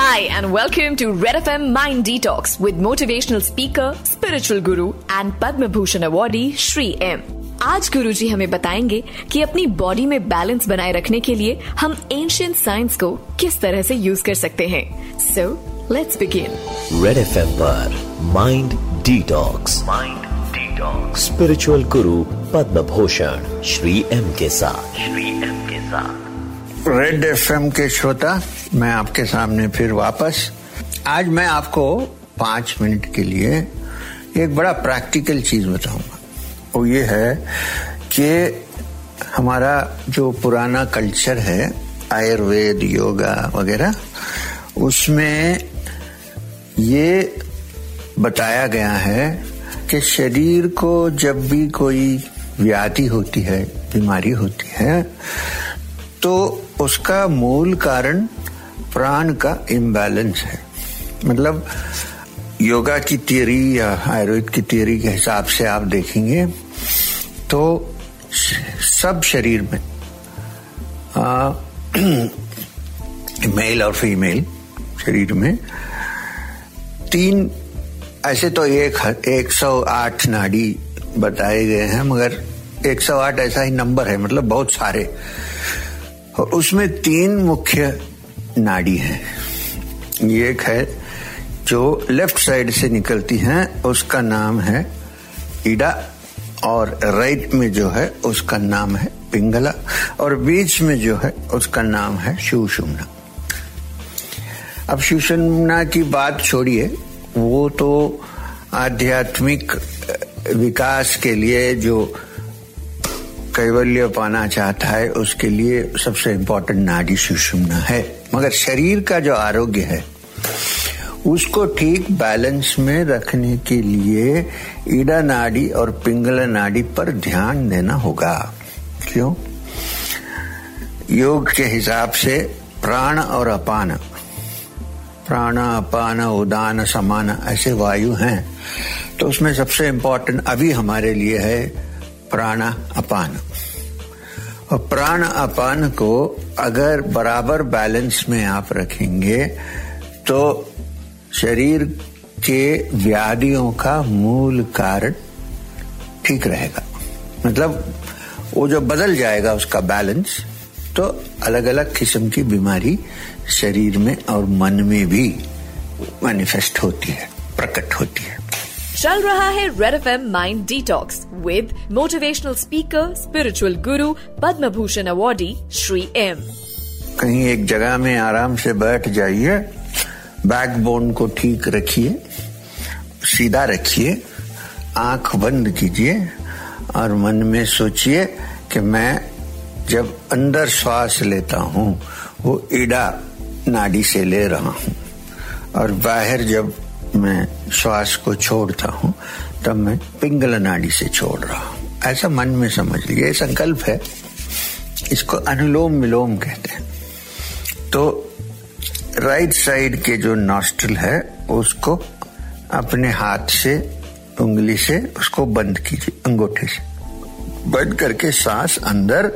Hi, and welcome to Red FM Mind Detox with motivational speaker, spiritual guru, and Padma Bhushan awardee Shri M. आज गुरु जी हमें बताएँगे कि अपनी body में balance बनाए रखने के लिए हम एंशियंट साइंस को किस तरह से यूज़ कर सकते हैं। So let's begin Red F M पर mind detox mind detox spiritual guru Padma Bhushan Shri M के साथ। श्री एम के साथ। रेड एफएम के श्रोता, मैं आपके सामने फिर वापस। आज मैं आपको पाँच मिनट के लिए एक बड़ा प्रैक्टिकल चीज़ बताऊँगा। वो ये है कि हमारा जो पुराना कल्चर है, आयुर्वेद, योगा वगैरह, उसमें ये बताया गया है कि शरीर को जब भी कोई व्याधि होती है, बीमारी होती है तो उसका मूल कारण प्राण का इम्बैलेंस है। मतलब योगा की थियरी या आयुर्वेद की थियरी के हिसाब से आप देखेंगे तो सब शरीर में मेल और फीमेल शरीर में, तीन, ऐसे तो एक एक सौ आठ नाड़ी बताए गए हैं, मगर एक सौ आठ ऐसा ही नंबर है मतलब बहुत सारे। और उसमें तीन मुख्य नाड़ी हैं। एक है जो लेफ़्ट साइड से निकलती हैं, उसका नाम है ईडा और राइट में जो है, उसका नाम है पिंगला और बीच में जो है, उसका नाम है शिवशुमना। अब शिवशुमना की बात छोड़िए, वो तो आध्यात्मिक विकास के लिए जो कैवल्य पाना चाहता है, उसके लिए सबसे इम्पोर्टेंट नाड़ी सुषुम्ना है। मगर शरीर का जो आरोग्य है, उसको ठीक बैलेंस में रखने के लिए ईडा नाड़ी और पिंगला नाड़ी पर ध्यान देना होगा। क्यों? योग के हिसाब से प्राण और अपान। प्राण, अपान, उदान, समान ऐसे वायु हैं। तो उसमें सबसे इम्पोर्टेंट अभी हमारे लिए है प्राण अपान। और प्राण अपान को अगर बराबर बैलेंस में आप रखेंगे तो शरीर के व्याधियों का मूल कारण ठीक रहेगा। मतलब वो जो बदल जाएगा उसका बैलेंस तो अलग अलग किस्म की बीमारी शरीर में और मन में भी मैनिफेस्ट होती है, प्रकट होती है। चल रहा है Red F M mind detox with motivational speaker spiritual guru Padma Bhushan awardee Shri M कहीं एक जगह में आराम से बैठ जाइए बैकबोन को ठीक रखिए, सीधा रखिए, आँख बंद कीजिए और मन में सोचिए कि मैं जब अंदर श्वास लेता हूँ, वो ईडा नाड़ी से ले रहा हूँ। और बाहर जब मैं श्वास को छोड़ता हूँ, तब मैं पिंगल नाड़ी से छोड़ रहा हूँ। ऐसा मन में समझ लीजिए संकल्प है। इसको अनुलोम विलोम कहते हैं। तो राइट साइड के जो नॉस्ट्रल है, उसको अपने हाथ से, उंगली से, उसको बंद कीजिए, अंगूठे से। बंद करके सांस अंदर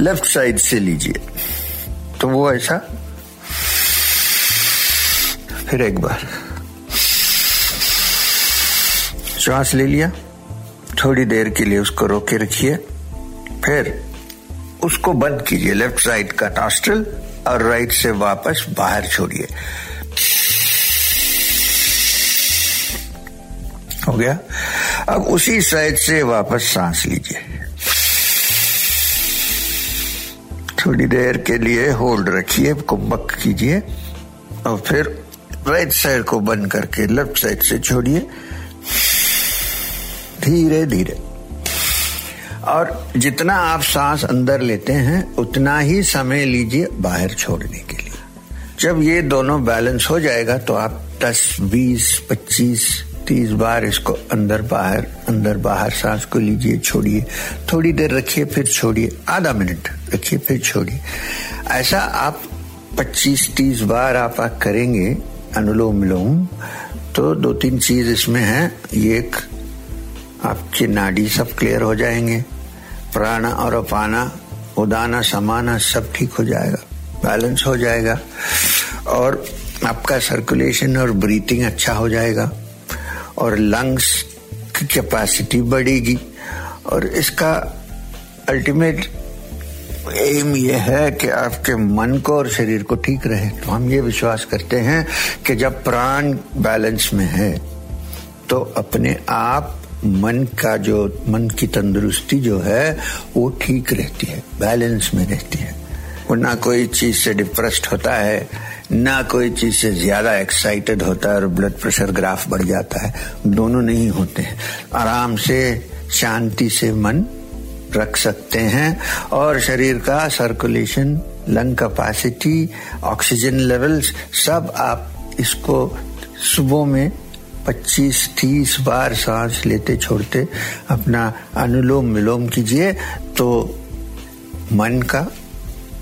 लेफ़्ट साइड से लीजिए। तो वो ऐसा, फिर एक बार। श्वास ले लिया। थोड़ी देर के लिए उसको रोके रखिए। फिर उसको बंद कीजिए। लेफ़्ट साइड का टॉस्टल और राइट से वापस बाहर छोड़िए। हो गया? अब उसी साइड से वापस सांस लीजिए। थोड़ी देर के लिए होल्ड रखिए, कुंभक कीजिए और फिर राइट साइड को बंद करके लेफ़्ट साइड से छोड़िए। धीरे धीरे। और जितना आप सांस अंदर लेते हैं उतना ही समय लीजिए बाहर छोड़ने के लिए। जब ये दोनों बैलेंस हो जाएगा तो आप 10, 20, 25, 30 बार इसको अंदर बाहर अंदर बाहर सांस को लीजिए छोड़िए। थोड़ी देर रखिए फिर छोड़िए। आधा मिनट रखिए फिर छोड़िए। ऐसा आप 25-30 बार आप करेंगे अनुलोम विलोम तो दो तीन चीज़ इसमें है। एक आपकी नाड़ी सब क्लियर हो जाएँगे। प्राण और अपाना उदाना, समाना सब ठीक हो जाएगा। बैलेंस हो जाएगा। और आपका सर्कुलेशन और ब्रीथिंग अच्छा हो जाएगा। और लंग्स की कैपेसिटी बढ़ेगी। और इसका अल्टीमेट एम ये है कि आपके मन को और शरीर को ठीक रहे। तो हम ये विश्वास करते हैं कि जब प्राण बैलेंस में है तो अपने आप मन का जो, मन की तंदुरुस्ती जो है, वो ठीक रहती है, बैलेंस में रहती है। वो ना कोई चीज़ से डिप्रेस्ड होता है, ना कोई चीज़ से ज़्यादा एक्साइटेड होता है और ब्लड प्रेशर ग्राफ बढ़ जाता है। दोनों नहीं होते हैं। आराम से, शांति से मन रख सकते हैं और शरीर का circulation lung capacity oxygen levels सब आप इसको सुबह में 25-30 बार सांस लेते छोड़ते अपना अनुलोम विलोम कीजिए तो मन का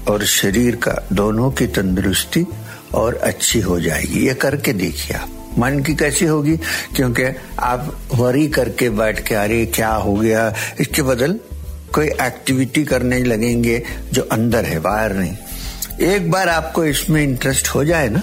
और शरीर का दोनों की तंदुरुस्ती और अच्छी हो जाएगी। ये करके देखिए आप। मन की कैसी होगी? क्योंकि आप वरी करके बैठ के, अरे, क्या हो गया? इसके बदल कोई एक्टिविटी करने लगेंगे जो अंदर है, बाहर नहीं। एक बार आपको इसमें इंटरेस्ट हो जाए ना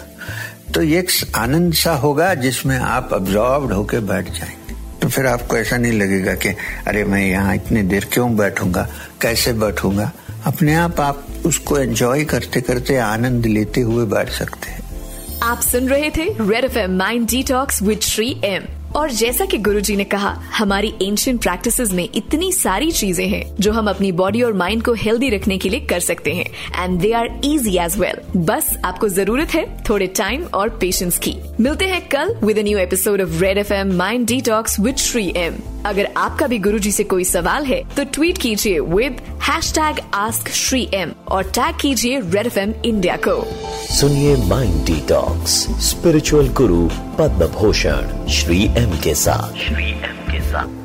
तो एक आनंद सा होगा जिसमें आप अब्जॉर्ब होके बैठ जाएँगे। तो फिर आपको ऐसा नहीं लगेगा कि, अरे, मैं यहाँ इतनी देर क्यों बैठूँगा? कैसे बैठूँगा? अपने आप आप उसको एंजॉय करते करते आनंद लेते हुए बैठ सकते हैं। आप सुन रहे थे Red F M mind detox with Shri M और जैसा कि गुरुजी ने कहा, हमारी एंशियंट प्रैक्टिसेस में इतनी सारी चीज़ें हैं जो हम अपनी बॉडी और माइंड को हेल्दी रखने के लिए कर सकते हैं। And they are easy as well बस आपको ज़रूरत है थोड़े टाइम और पेशेंस की। मिलते हैं कल with new episode of Red F M mind detox with Shri M अगर आपका भी गुरुजी से कोई सवाल है तो ट्वीट कीजिए with hashtag ask Shri M और टैग कीजिए रेड एफ़ एम इंडिया को। सुनिए mind detox spiritual guru Padma Bhushan Shri M के साथ। श्री एम के साथ।